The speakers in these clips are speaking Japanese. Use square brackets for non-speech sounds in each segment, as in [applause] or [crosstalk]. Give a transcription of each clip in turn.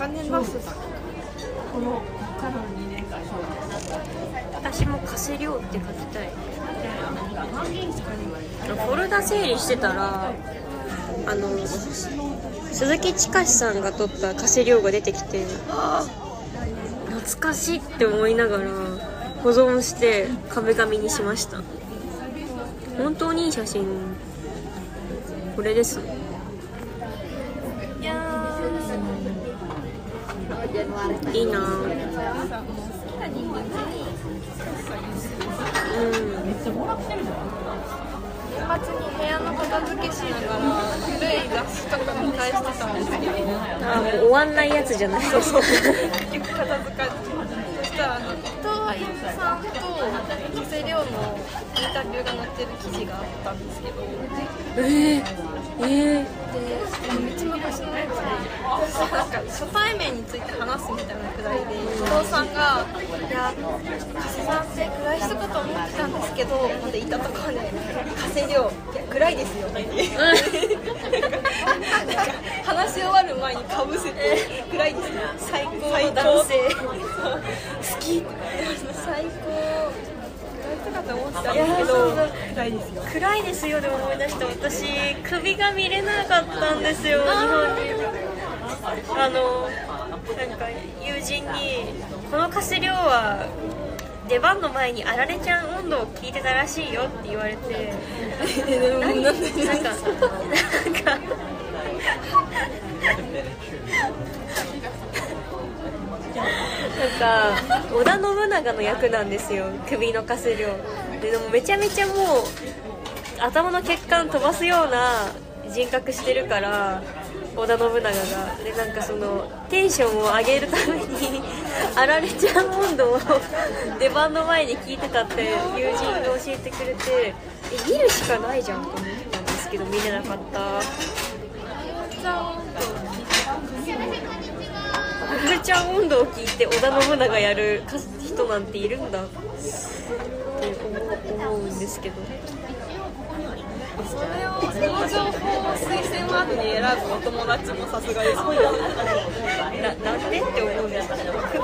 金出すだこのからの2年間。私も貸せ量って書きたい。フォルダ整理してたらあの鈴木親さんが撮った加瀬亮が出てきて懐かしいって思いながら保存して壁紙にしました。本当にいい写真。これです。いいな。うん。めっちゃもらってるじゃん。年末に部屋の片付けしながら古い雑誌とか見返してたん。ですけどあもう。終わんないやつじゃないですか結局片付かずそしたらあの伊藤歩さんと加瀬亮のインタビューが載ってる記事があったんですけど。えー、えー、でめっちゃ昔のやつでなんか初対面について話すみたいなくだりで伊藤さんが「いや加瀬さんって暗い人かと思ってたんですけど」まで言ったところで「加瀬亮いや暗いですよ」って話し終わる前にかぶせて「暗いですよ最高の男性好き」かと思ってたんですけど暗いですよ。暗いですよ。でも思い出した私首が見れなかったんですよ。日本にあのなんか友人に「このカス量は出番の前にあられちゃん温度を聞いてたらしいよ」って言われて。何なんかなんかか織田信長の役なんですよ。首のかす量ででもめちゃめちゃもう頭の血管飛ばすような人格してるから織田信長が。でなんかそのテンションを上げるために [laughs] あられちゃん温度を出番の前に聞いてたって友人が教えてくれてえ見るしかないじゃんと思ったんですけど見れなかった。ルちゃん温度を聞いて織田信長やる人なんているんだ。って思うんですけど。それをその情報を推薦ワードに選ぶお友達もさすがです。ねななんでって思うんですけど。首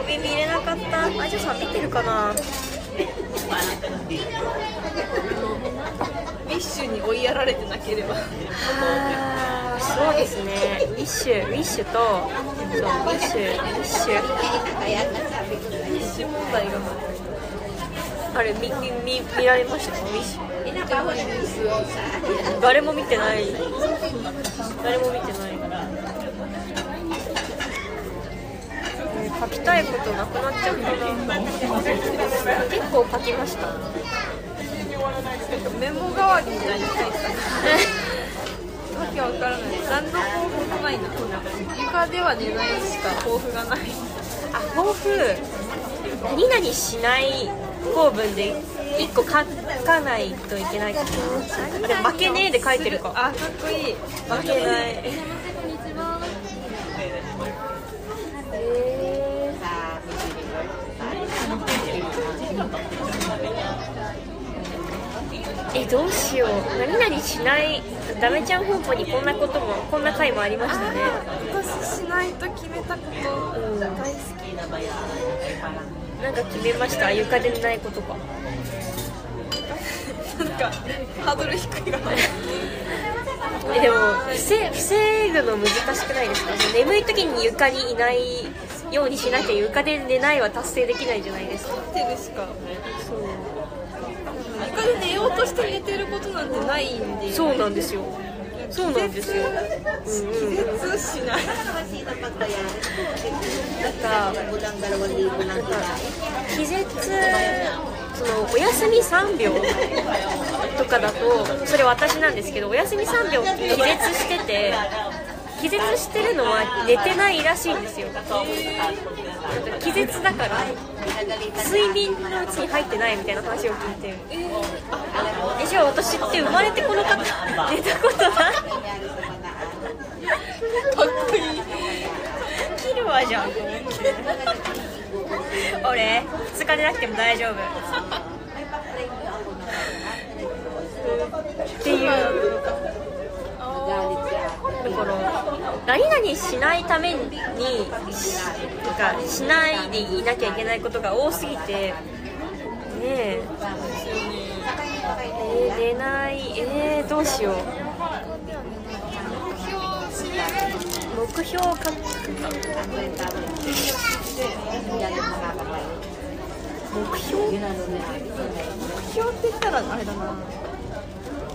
首見れなかった。あじゃあさん見てるかな。ウィッシュに追いやられてなければそうですね。ウィッシュウィッシュとそうウィッシュウィッシュ。ウィッシュ問題があれみみみ見られました？かウィッシュ。見てないです誰も見てない。誰も見てない。え書きたいことなくなっちゃったな。結構書きました。メモ代わりみたいに書いたわけわからない。何の抱負もない。な床では寝ないしか抱負がない。あ抱負何々しない。構文で。1個書かないといけないかなあれ負けねえで書いてるか。あかっこいい。負けない [laughs] えーえどうしよう。何々しないダメちゃん本舗にこんなこともこんな回もありましたね。私しないと決めたことうん。大好きなんか決めました。床で寝ないことか。なんかハードル低いが [laughs] えでも防防ぐの難しくないですか？眠い時に床にいないようにしなきゃ床で寝ないは達成できないじゃないですか。手でしか？そうとして寝てることなんてないんで。そうなんですよ。そうなんですよ。んうん絶しない。なんかなんか気絶そのお休み3秒とかだとそれ私なんですけどお休み3秒って気絶してて気絶してるのは寝てないらしいんですよ気絶だから睡眠のうちに入ってないみたいな話を聞いて。えじゃあ私って生まれてこの方寝たことない？かっこいい。切るわじゃん俺2日でなくても大丈夫。っていう。だから何々しないためにしなんかしないでいなきゃいけないことが多すぎてねえ。えー、寝ない。えー、どうしよう。目標を書くか。目標？目標って言ったらあれだな。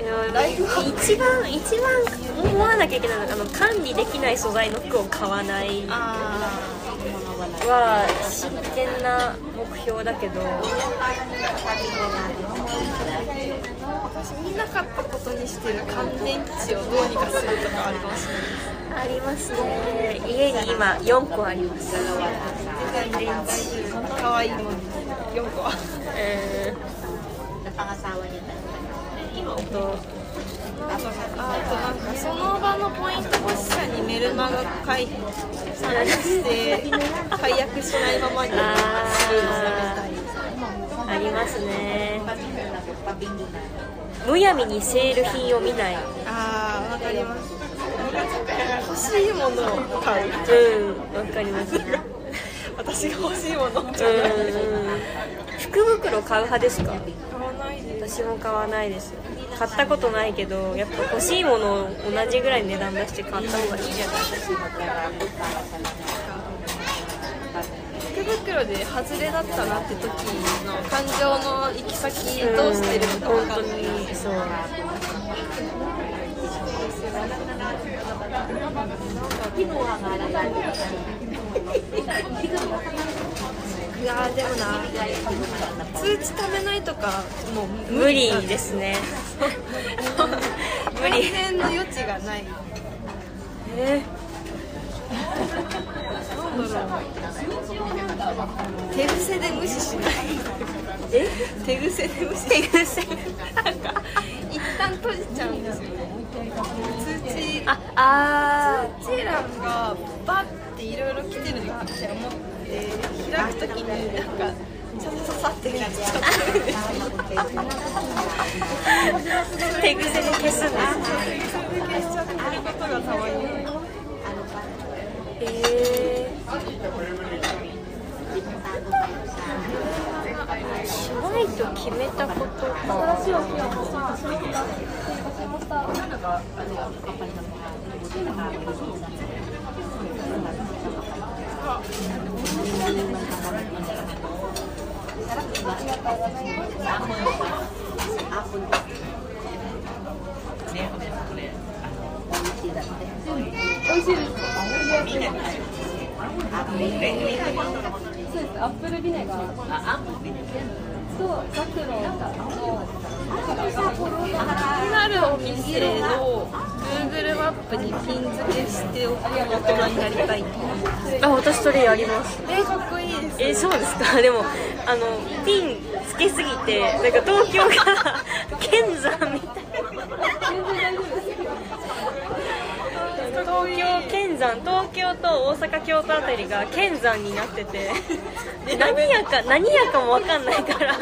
一番一番思わなきゃいけないのがあの管理できない素材の服を買わない。あは真剣な目標だけど。私見なかったことにしてる乾電池をどうにかするとかあるかもしれないありますね。家に今4個あります。乾電池かわいいもの4個。はえー、とあとなんかその場のポイント欲しさにメルマガ解散して解約しないままにするのやめたいありますね。むやみにセール品を見ない。ああわかります。欲しいものを買う。うんわかります。私が欲しいものうん福袋買う派ですか？買わないで私も買わないです買ったことないけどやっぱ欲しいものを同じぐらいの値段出して買った方がいいじゃないですか福袋で外れだったなって時の感情の行き先どうしてるのか分か本当んないに。そう [laughs] いやーでもな通知ためないとかもう無理ですね。[laughs] 無理。改善の余地がない。えなんだろう。手癖で無視しない。え？手癖で無視。手癖。なんか一旦閉じちゃうんですよ。ね通知ああ通知欄がバッていろいろ来てるなって思って開くときになんかささささってやっちゃって手癖で消すんですね消しちゃってることがたまにえー、しないと決めたことかアップルビネガー。とザクロの気になるお店を Google マップにピン付けしておく大人になりたいあ私それやります。えかっこいいです。えそうですか。でもあのピンつけすぎてなんか東京が剣山みたい東京剣山東京と大阪京都あたりが剣山になってて [laughs] 何やか何やかも分かんないから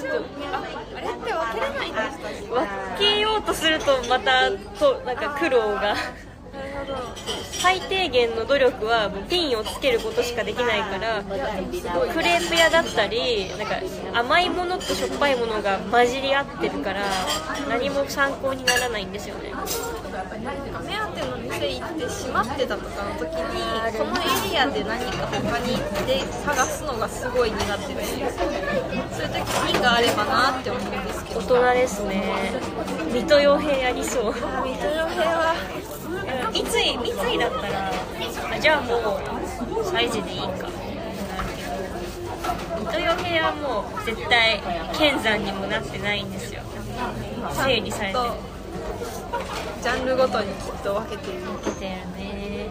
一応ああれって分けれないんでしたっけ分けようとするとまたとなんか苦労が。最低限の努力はもうピンをつけることしかできないからクレープ屋だったりなんか甘いものとしょっぱいものが混じり合ってるから何も参考にならないんですよね。行って閉まってたとかの時にこのエリアで何か他に行って探すのがすごい苦手でそういう時ピンがあればなって思うんですけど。大人ですね。水戸洋平やりそう。あ水戸洋平は三井三井だったらあじゃあもうサイズでいいか。水戸洋平はもう絶対剣山にもなってないんですよ。整理されて。るジャンルごとにきっと分けてる出てるね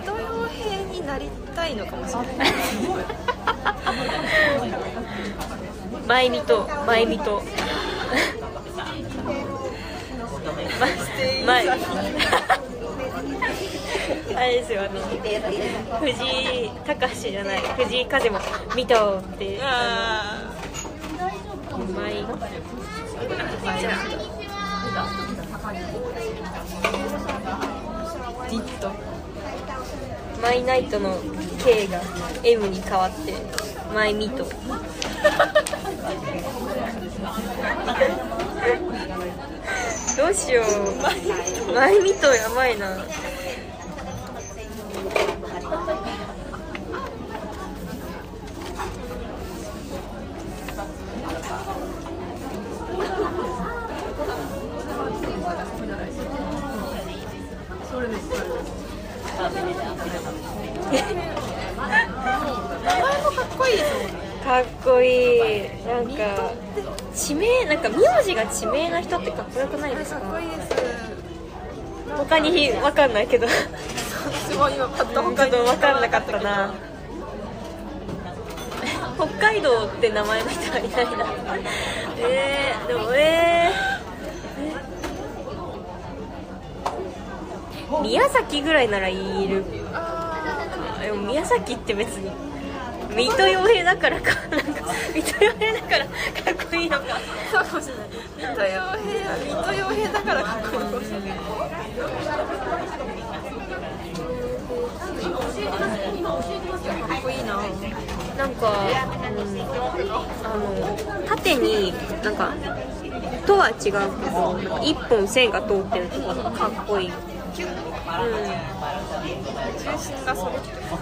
水戸洋平になりたいのかもしれない前見と前見と前あれですよあの藤井隆じゃない藤井風も見とって。あ前あマイナイトの K が M に変わってマイミト。どうしよう。マイミトやばいな名前もかっこいいですもんねかっこいい。なんか地名なんか名字が地名な人ってかっこよくないですか？っこかいいです他に分かんないけど。ちすごい今パッとょ他に [laughs] 分かんなかったな。北海道って名前の人はいないな。[laughs] えー、でもえー、宮崎ぐらいならいる。でも宮崎って別に水戸洋平だからかなんか水戸洋平だからかっこいいの。かそうかもしれない水戸洋平水戸洋平だからかっこいいかもしれないかっこいいななんか、うん、あの縦になんかとは違うけど一本線が通ってるところがかっこいい、うん、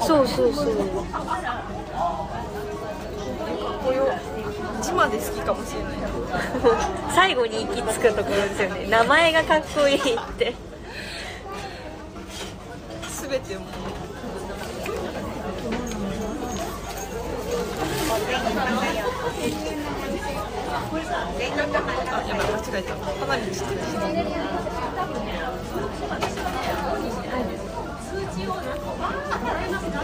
そうそうそう。っこよ字まで好きかもしれない [laughs] 最後に行き着くところですよね名前がかっこいいって全てもあ、やばい、間違えた。花道って。な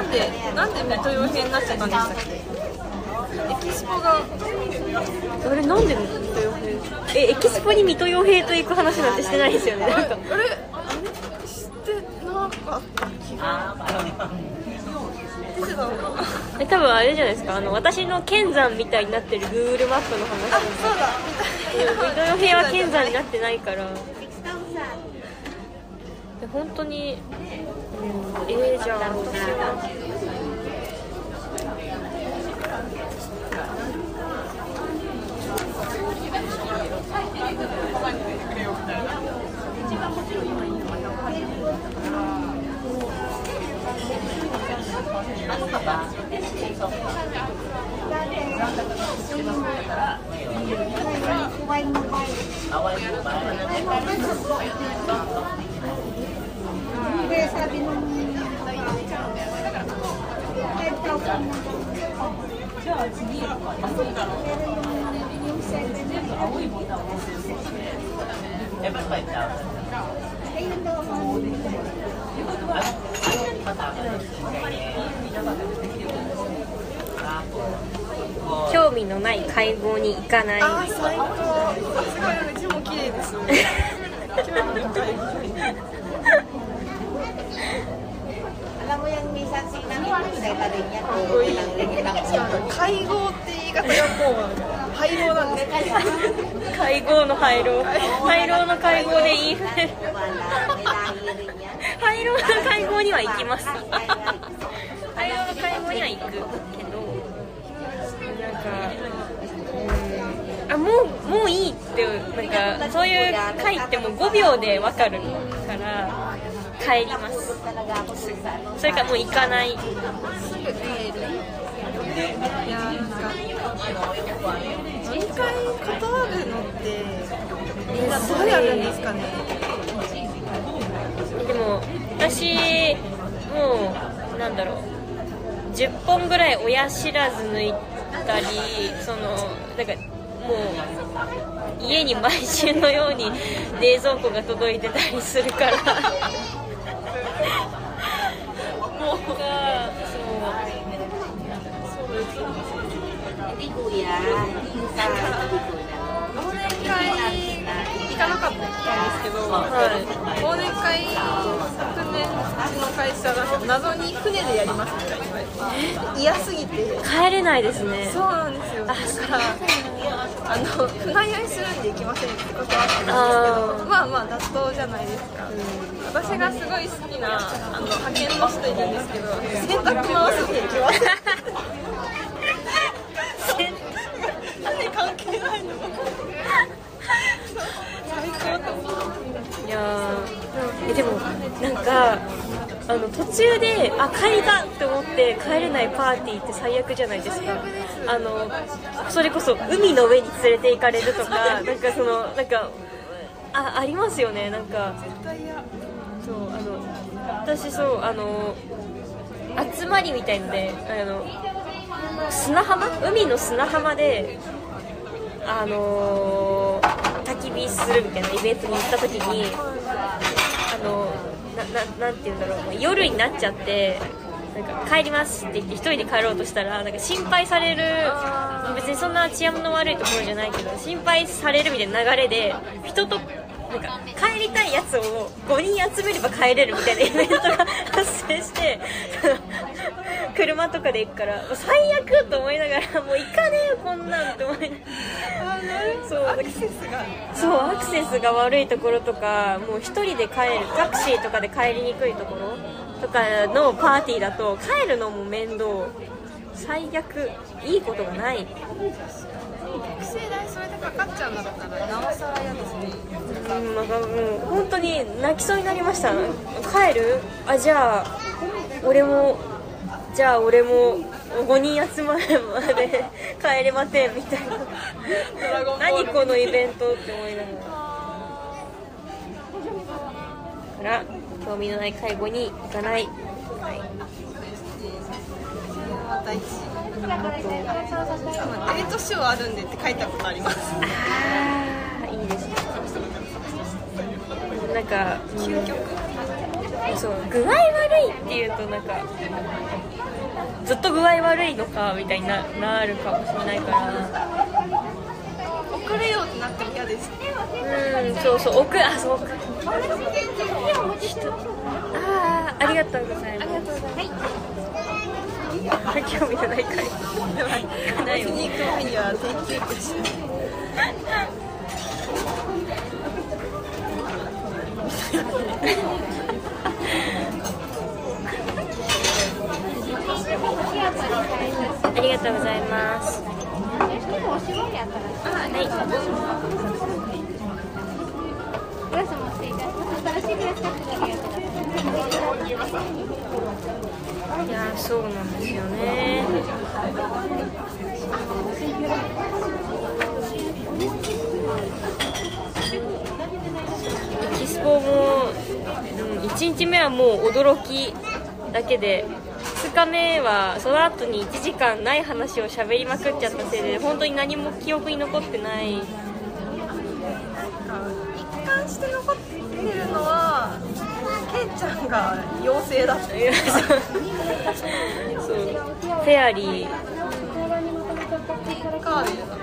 んで、なんで水戸洋平になっちゃったんでしたっけ。エキスポが。あれなんで水戸洋平えエキスポに水戸洋平と行く話なんてしてないですよねあれ、なんかあれ、知ってなかった気が。出てたのか。え多分あれじゃないですかあの私の剣山みたいになってる Google マップの話あ、そうだ。水戸洋平は剣山になってないから。で本当に、うん、えー、じゃあ私は Hindi, sabi nung 5,000 Sige. Pero yung 7,000 Eh, ba't 5,000? 会合に行かないあ、最高。すごい、字も綺麗ですよ。興味深い。Alam mo yung minsan sinangin ng lettering niya, かっ puro こいい lang rin lang. しかも会合って言い方がもう配合なんです会合の廃炉廃炉の会合でインフレ. [laughs] 廃炉の会合には行きます廃炉の会合には行くけどなんかうんあもういいってなんかそういう会っても5秒で分かるから帰ります。それかもう行かない。すぐ帰るいやなんか人会断るのってみんなどうやるんですかねでも私もうなんだろう10本ぐらい親知らず抜いたりそのなんかう家に毎週のように冷蔵庫が届いてたりするから。もうがそう。そう。です行かかなかったんですけど、はい忘年会昨年うちの会社が謎に船でやりますみたいに言われて嫌すぎて。帰れないですね。そうなんですよ。だからあの船酔いするんで行きませんって断ってるんですけあどまあまあ妥当じゃないですか、私がすごい好きなあの派遣の人いるんですけど洗濯回すって行きませ [laughs] ん船関係ないの最高と思っていやー。えでもなんかあの途中であ帰りだって思って帰れないパーティーって最悪じゃないですか。あのそれこそ海の上に連れて行かれるとか [laughs] なんかそのなんかあありますよねなんか。そうあの私そうあの集まりみたいのであの砂浜？海の砂浜であの焚き火するみたいなイベントに行った時にあのなて言うんだろう夜になっちゃってなんか帰りますって言って一人で帰ろうとしたらなんか心配される別にそんな治安の悪いところじゃないけど心配されるみたいな流れで人となんか帰りたいやつを5人集めれば帰れるみたいなイベントが発生して車とかで行くから最悪と思いながらもう行かねえよこんなんって思いながら。そうアクセスが。そうアクセスが悪いところとかもう一人で帰るタクシーとかで帰りにくいところとかのパーティーだと帰るのも面倒。最悪いいことがない。学生代それでかかっちゃうんだったらなおさら嫌ですね。うんなんかもう本当に泣きそうになりました。帰る？あじゃあ俺もじゃあ俺も5人集まるまで帰れませんみたいな。何このイベントって思いながら。から興味のない介護に行かない、はい、トショーあるんでって書いたことあります。あーいいですね。なんか究極そう具合悪いっていうとなんか。ずっと具合悪いのかみたい。にななるかもしれない。から遅れようってなっても嫌ですうんそうそう奥あそう奥人ああありがとうござい。ますありがとうござい。ます興味がない。から行かない。よに行く前には定休日しありがとうございます。はい。い。た新しい。グラス買ってありがとうい。やーそうなんですよねエキスポも、うん、1日目はもう驚きだけで日目はその後に1時間ない話を喋りまくっちゃったせいで本当に何も記憶に残ってない。一貫して残ってるのはケンちゃんが妖精だった。そう。フェアリー。カーベルだ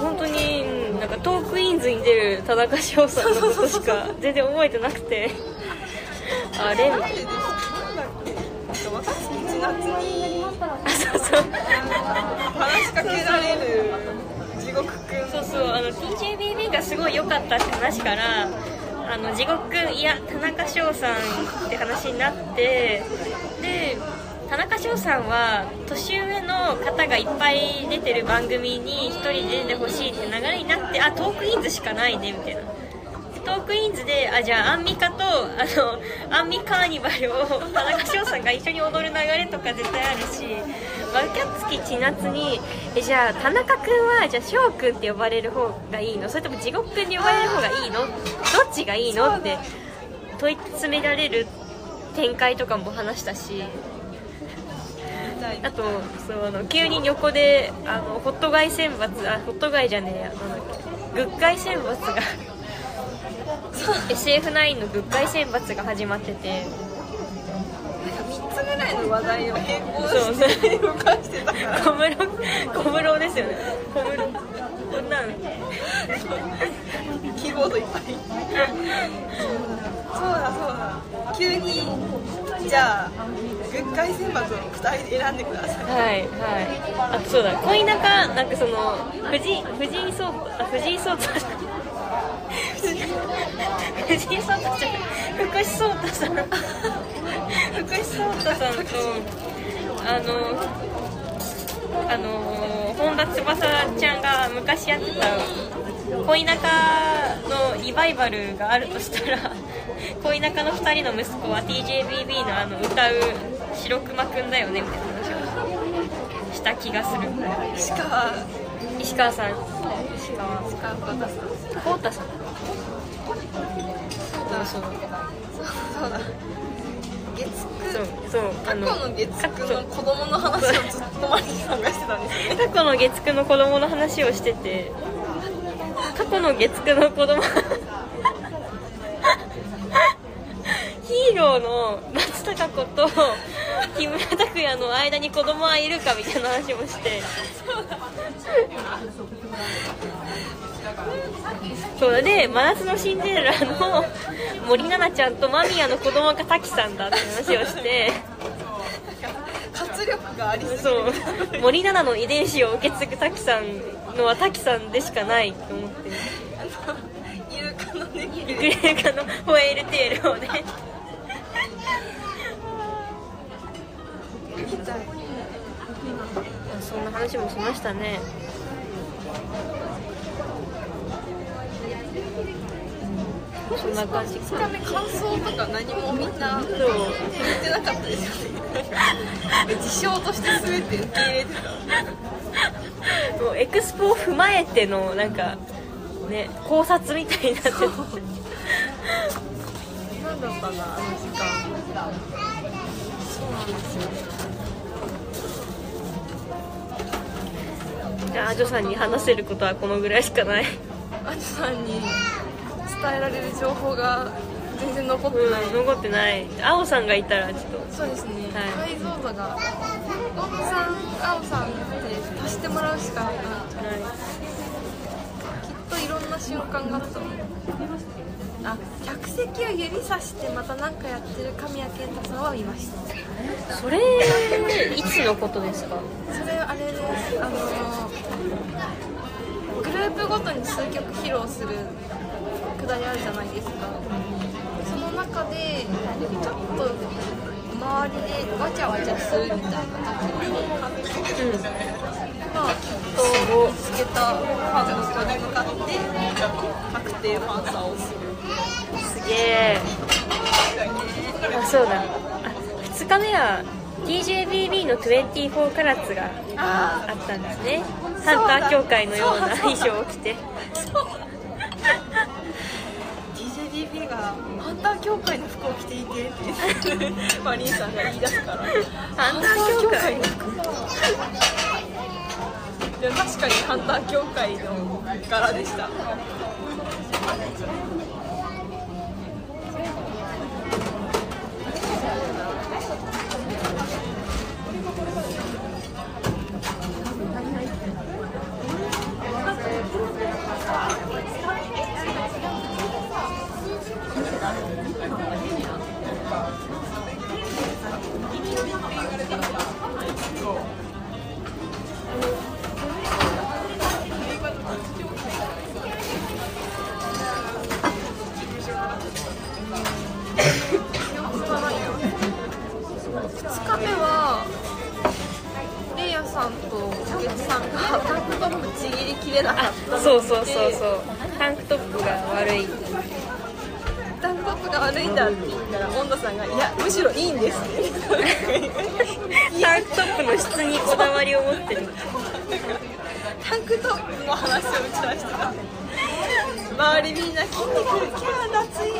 本当にうんなんかトークインズに出る田中翔さんのことしか全然覚えてなくて。あれみたいな夏にそうそう。話しかけられる地獄くんそうそうあの TJBB がすごい良かったって話からあの地獄くんいや田中翔さんって話になってで田中翔さんは年上の方がいっぱい出てる番組に1人で出てほしいって流れになってあトークィーンズしかないねみたいな。トークィーンズであじゃあアンミカとあのアンミカーニバルを田中翔さんが一緒に踊る流れとか絶対あるし若槻千夏にえじゃあ田中君はじゃあ翔くんって呼ばれる方がいいの？それとも地獄くんに呼ばれる方がいいの？どっちがいいの？って問い詰められる展開とかも話したし。あとそうあの急に横であのホットガイ選抜あホットガイじゃねえやグッガイ選抜が SF9 の物会選抜が始まってて。3つぐらいの話題を変更して動かしてたから小室小室ですよね。小室こんなんキーボードいっぱい。そうだそうだ。急にじゃあ軍艦選抜を2人で選んでください。はいはい。あそうだ恋仲なんかその藤井藤井聡太藤井聡太。藤井聡太じゃない福士蒼太さん福士蒼太さんとあのあの本田翼ちゃんが昔やってた恋仲のリバイバルがあるとしたら恋仲の2人の息子は TJBB のあの歌う白熊くんだよねみたいな話をした気がする。石川石川さん。石川石川浩太さん浩太さんそうそうそう。だ月9そう過去の月9の子供の話をずっとマリさんがしてたんですよね過去の月9の子供の話をしてて過去の月9の子供ヒーローの松たか子と木村拓哉の間に子供はいるかみたいな話もして。そうだで真夏のシンデレラの森七菜ちゃんと間宮の子供が滝さんだって話をして。活力がありそう。森七菜の遺伝子を受け継ぐ滝さんのは滝さんでしかないと思って。イルカのね。グレーカのホエールテールをね。そんな話もしましたねそんな感じ2日目感想とか何もみんなそう言ってなかったですよね事象として全て受け入れてたもうエクスポを踏まえてのなんかね考察みたいになって何だったんだ。あの時間。そうなんですよ。じゃあアジョさんに話せることはこのぐらいしかない。アジさんに。伝えられる情報が全然残ってない、うん残ってない。青さんがいたらちょっと。そうですね、はい。解像度がゴンさん、青さんって足してもらうしかなくなっちゃうきっといろんな瞬間があったの。あ客席を指さしてまた何かやってる神谷健太さんは見ました。それいつのことですか？それあれですあのグループごとに数曲披露するくだりあるじゃないですか。その中でちょっと周りでわちゃわちゃするみたいな時にまあきっと見つけたファンの人に向かって確定ファンサをするすげえあそうだ。あ2日目は TJBB の24カラッツがああったんですねハンター協会のような衣装を着て TJDP がハンター協会の服を着ていてってマ [laughs] リンさんが言い出すから。ハンター協会？の服確かにハンター協会の柄でしたなかったそうそうそうそう。タンクトップが悪い。タンクトップが悪いんだって言ったら温度さんが「いやむしろいいんです」って。タンクトップの質にこだわりを持ってるタンクトップの話を打ち出してた周りみんな筋肉キャー夏い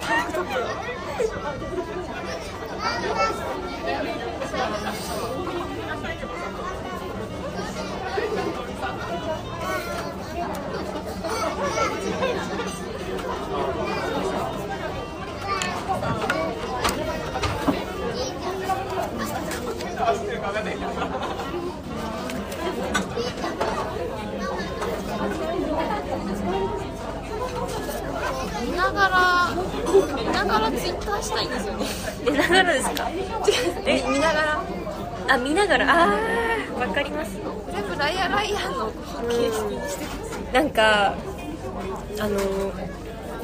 タンクトップ見ながら見ながらツイッターしたいんですよね。見ながらですか？え見ながらあ見ながらあわかります。全部ライアライアの形式にしてます。なんかあの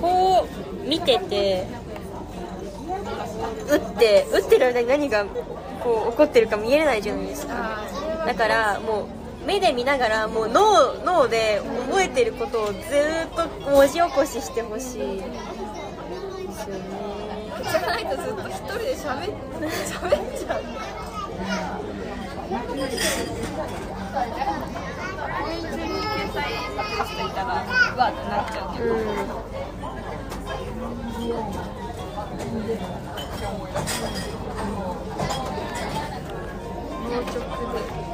こう見てて打って打ってる間に何がこう起こってるか見えないじゃないですか。だからもう目で見ながらもう脳脳で覚えてることをずーっと文字起こししてほしいですよね。じゃないとずっと一人で喋っ喋っちゃう。公園中に携帯持ってる人いたらう。わってなっちゃう。けどう。んもうちょっとで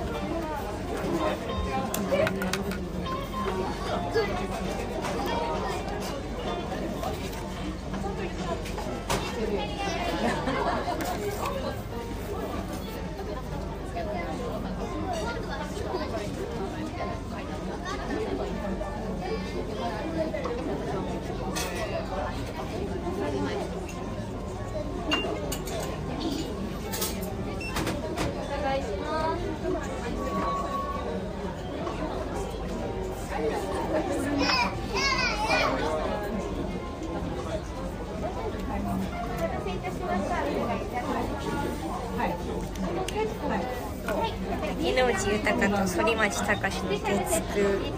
豊と反町隆史の月9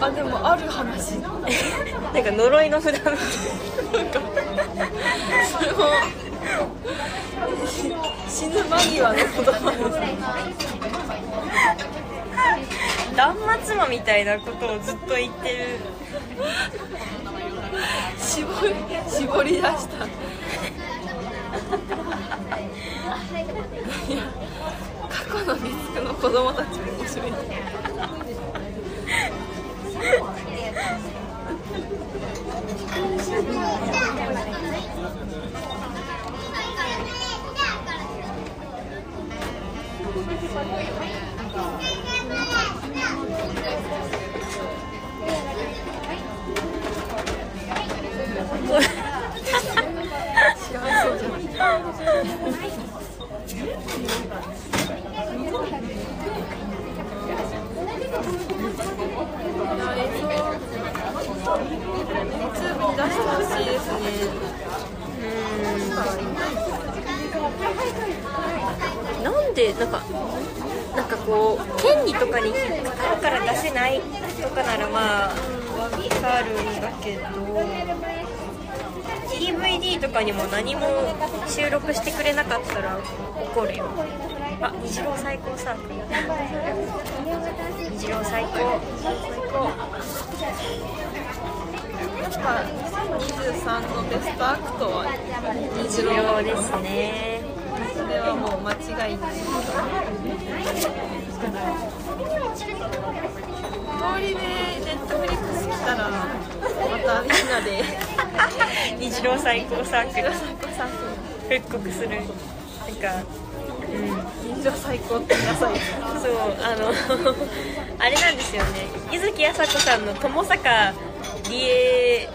あでもある話。[laughs] なんか呪いの札みたいそれも死ぬ間際の言葉です。断末魔みたいなことをずっと言ってる。[laughs] 絞り絞り出した過去の月9の子供たちも面白い幸せなんでなんかなんかこう権利とかに引っかかるから出せないとかならまあわかるんだけど。DVD とかにも何も収録してくれなかったら怒るよ。あ虹郎最高サークル虹郎最高。最高やっぱ2023のベストアクトは虹郎ですね。それはもう間違いない。通りでネットフリックス来たらまたみんなで虹郎最高サークル。復刻する。なんかうん。人情最高って皆さんそうあの [laughs] あれなんですよね。柚木あさこさんの友坂理恵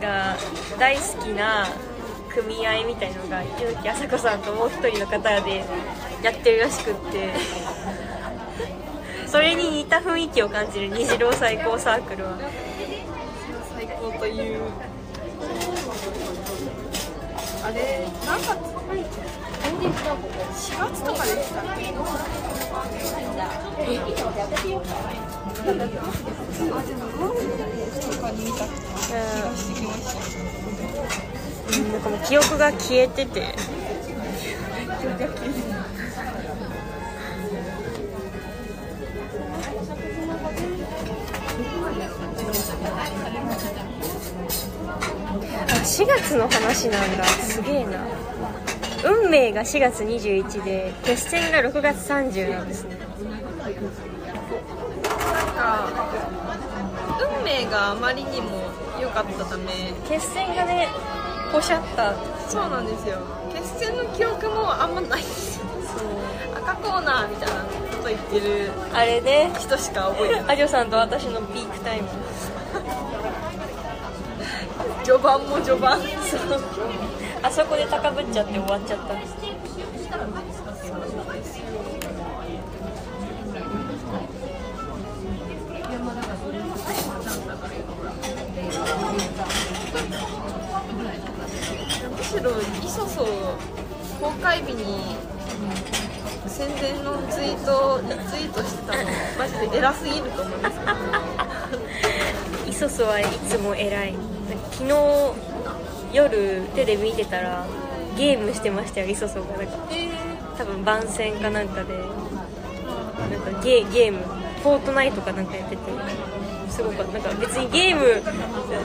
が大好きな組合みたいのが柚木あさこさんともう一人の方でやってるらしくって。それに似た雰囲気を感じる虹郎最高サークルはというあれ何月4月とかでしたっけ？あでもとかに見た。気がしてきました。うんなんかもう記憶が消えてて。4月の話なんだ。すげえな。運命が4月21で決戦が6月30なんですね。なんか運命があまりにも良かったため決戦がねポシャった。そうなんですよ。決戦の記憶もあんまない。んですよ赤コーナーみたいなこと言ってるあれね。人しか覚えてない。アジョさんと私のピークタイム序盤も序盤。あそこで高ぶっちゃって終わっちゃった。むしろイソソ公開日に宣伝のツイートをリツイートしてたのマジで偉すぎると思います。[laughs] イソソはいつも偉い昨日夜テレビ見てたらゲームしてましたよイソソが。なんかえ多分番宣かなんかで。なんかゲゲームフォートナイトかなんかやってて。すごかったなんか別にゲーム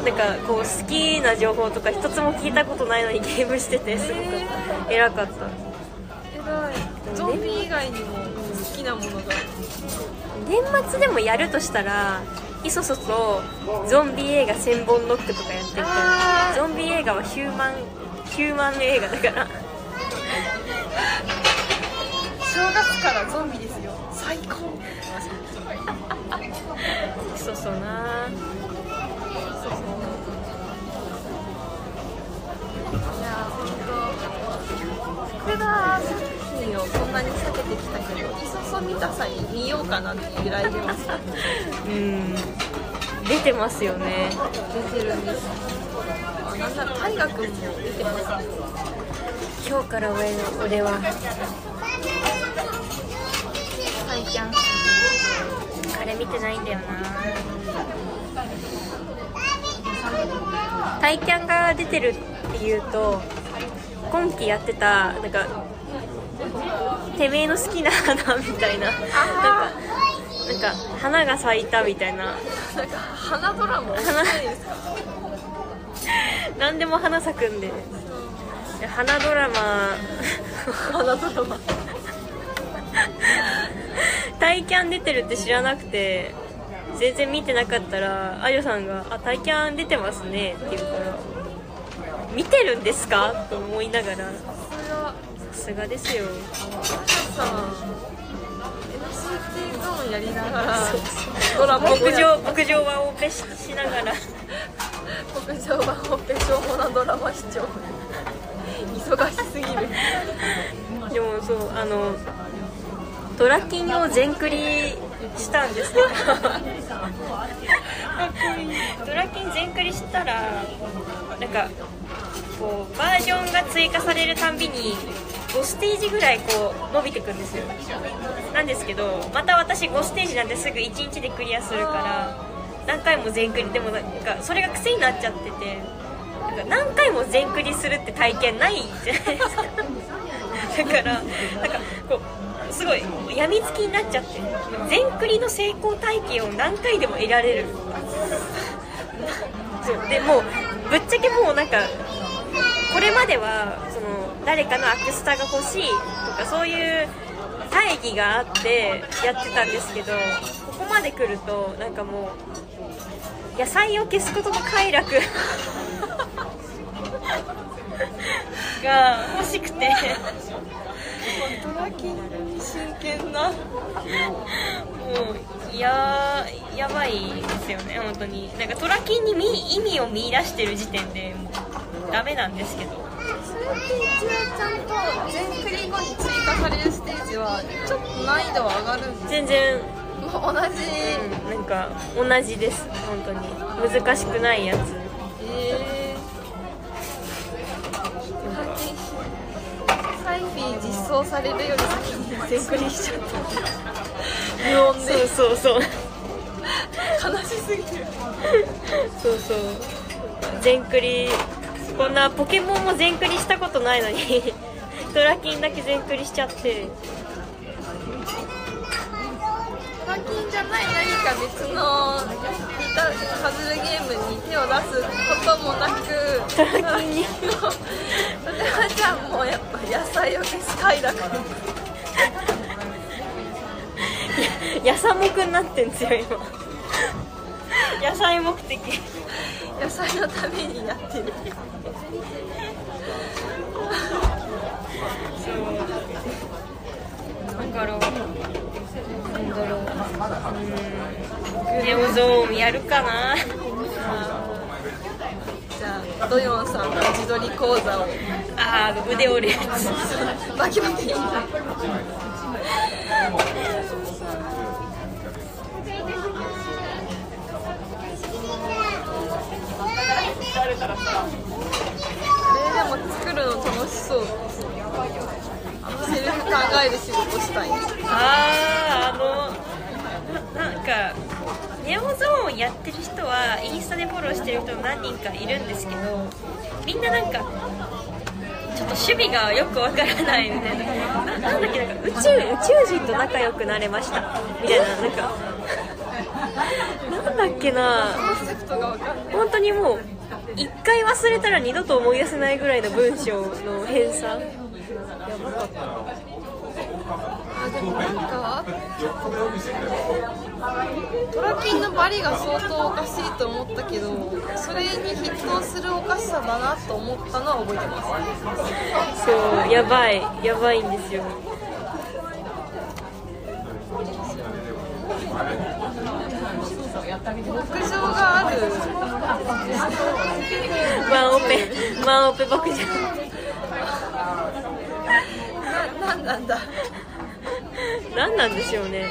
なんかこう好きな情報とか一つも聞いたことないのに [laughs] ゲームしててすごく偉かった。ー、偉い。ゾンビ以外にも好きなものが。年末でもやるとしたらイソソとゾンビ映画1000本ノックとかやっててあーゾンビ映画はヒューマンヒューマン映画だから。正月からゾンビですよ。最高。イソソな。そうそういや本当福田をそんなに避けてきたけどいそそ見た際に見ようかなって揺らいでますうん出てますよね。出てるんですあなんなら大河君も出てます今日から俺の俺は。サイキャンあれ見てないんだよな。タイキャンが出てるっていうと今期やってたなんかてめえの好きな花みたいな。なんかなんか花が咲いたみたいな。なんか花ドラマ？面白いですか何でも花咲くんで。で花ドラマ。花ドラマ。タイキャン出てるって知らなくて全然見てなかったらあゆさんが「あタイキャン出てますね」って言うから「見てるんですか?」と思いながらすがですよ。さ NCT ゾーンやりながら。ドラマ牧場牧場はオペししながら。牧場版オペしょうもなドラマ視聴忙しすぎる。でもそうあのトラキンを全クリしたんですけどトラキン全クリしたらなんかこうバージョンが追加されるたんびに5ステージぐらいこう伸びてくんですよ。なんですけどまた私5ステージなんですぐ1日でクリアするから何回も全クリでもなんかそれが癖になっちゃっててなんか何回も全クリするって体験ないじゃないですか。だからなんかこうすごいやみつきになっちゃって全クリの成功体験を何回でも得られる。そうでもうぶっちゃけもうなんかこれまではその誰かのアクスタが欲しいとかそういう大義があってやってたんですけどここまで来るとなんかもう野菜を消すことの快楽が [laughs] 欲しくて。トラキン真剣な。もうややばいですよね本当に。なんかトラキンにみ意味を見出してる時点でもうダメなんですけど。それって一応ちゃんと全クリ後に追加されるステージはちょっと難易度は上がるんです全然もう同じうんなんか同じです。本当に。難しくないやつ。えー、課金サイフィー実装されるより先に全クリしちゃった。無音で。そうそうそう。悲しすぎる。そうそう。全クリこんなポケモンも全クリしたことないのに [laughs] トラキンだけ全クリしちゃって。課金じゃない何か別の似たパズルゲームに手を出すこともなくトラキンに。それはじゃあもうやっぱ野菜を消す快楽 [laughs] やさもくになってんですよ今。野菜目的。野菜のためにやってるからなん。だろうネオゾーンやるかなじゃあドヨンさん。の自撮り講座をああ腕折るやつバキバキこれでも作るの楽しそうセルフ考える仕事したいあああのななんかネオゾーンやってる人はインスタでフォローしてる人何人かいるんですけどみんななんかちょっと趣味がよくわからないみたいなななんだっけなんか宇宙宇宙人と仲良くなれました。みたいななんかなんだっけな本当にもう一回忘れたら二度と思い出せないぐらいの文章の編纂やばかったあでもなんかトラキンのバリが相当おかしいと思ったけどそれに筆頭するおかしさだなと思ったのは覚えてますそうやばいやばいんですよ牧場がある。ワンオペワンオペ牧場。ななんなんだ。何なんでしょうね。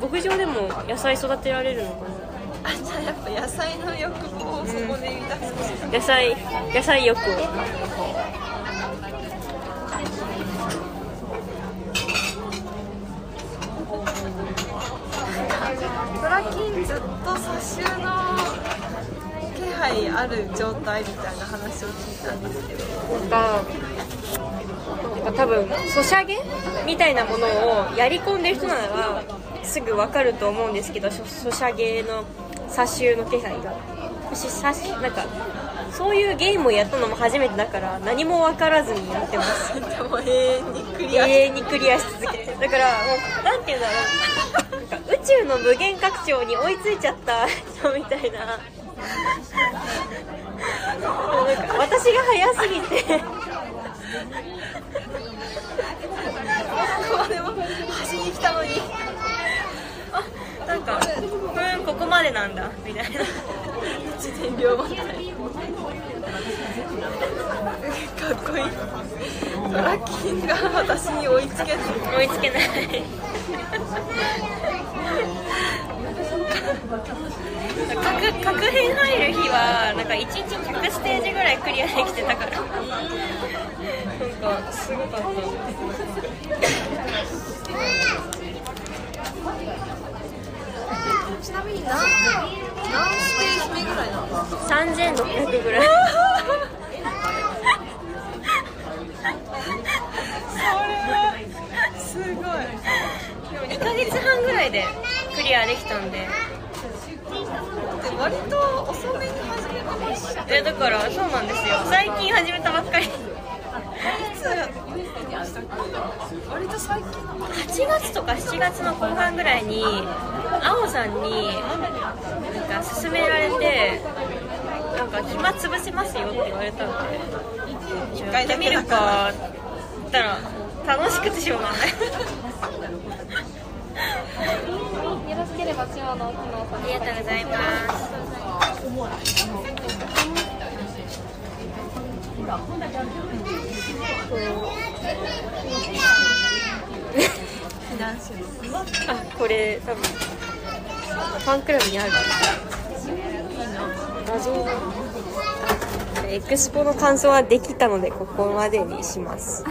牧場でも野菜育てられるのかあじゃあやっぱ野菜の欲望をそこで満たす。な野菜野菜欲を。トラキンずっと差収の気配ある状態みたいな話を聞いたんですけどなんか多分ソシャゲみたいなものをやり込んでる人ならすぐ分かると思うんですけどソソシャゲの差収の気配が。私さしなんかそういうゲームをやったのも初めてだから何も分からずにやってます。[laughs] でも永遠にクリア永遠にクリアし続けてだからもうなんていうんだろう。なんか宇宙の無限拡張に追いついちゃった人みたいな。[laughs] なんか私が早すぎてここでも端に来たのに。なんかうんここまでなんだ。みたいな。自然病みたいかっこいい。トラキンが私に追いつけず追いつけない各各編入る日はなんか1日100ステージぐらいクリアできてたから。なんかすごかった。ちなみに何何ステージ目ぐらいなの？3600ぐらいすごいでも2ヶ月半ぐらいでクリアできたんでで割と遅めに始めてえだからそうなんですよ。最近始めたばっかり。割と最近の。8月とか7月の後半ぐらいに青さんになんか勧められてなんか暇つぶせますよって言われたんで。やってみるかったら。楽しくてしょうがないよろしければ中央の奥のおありがとうございますあこれ多分ファンクラブにある。画像があエクスポの感想はできたのでここまでにします。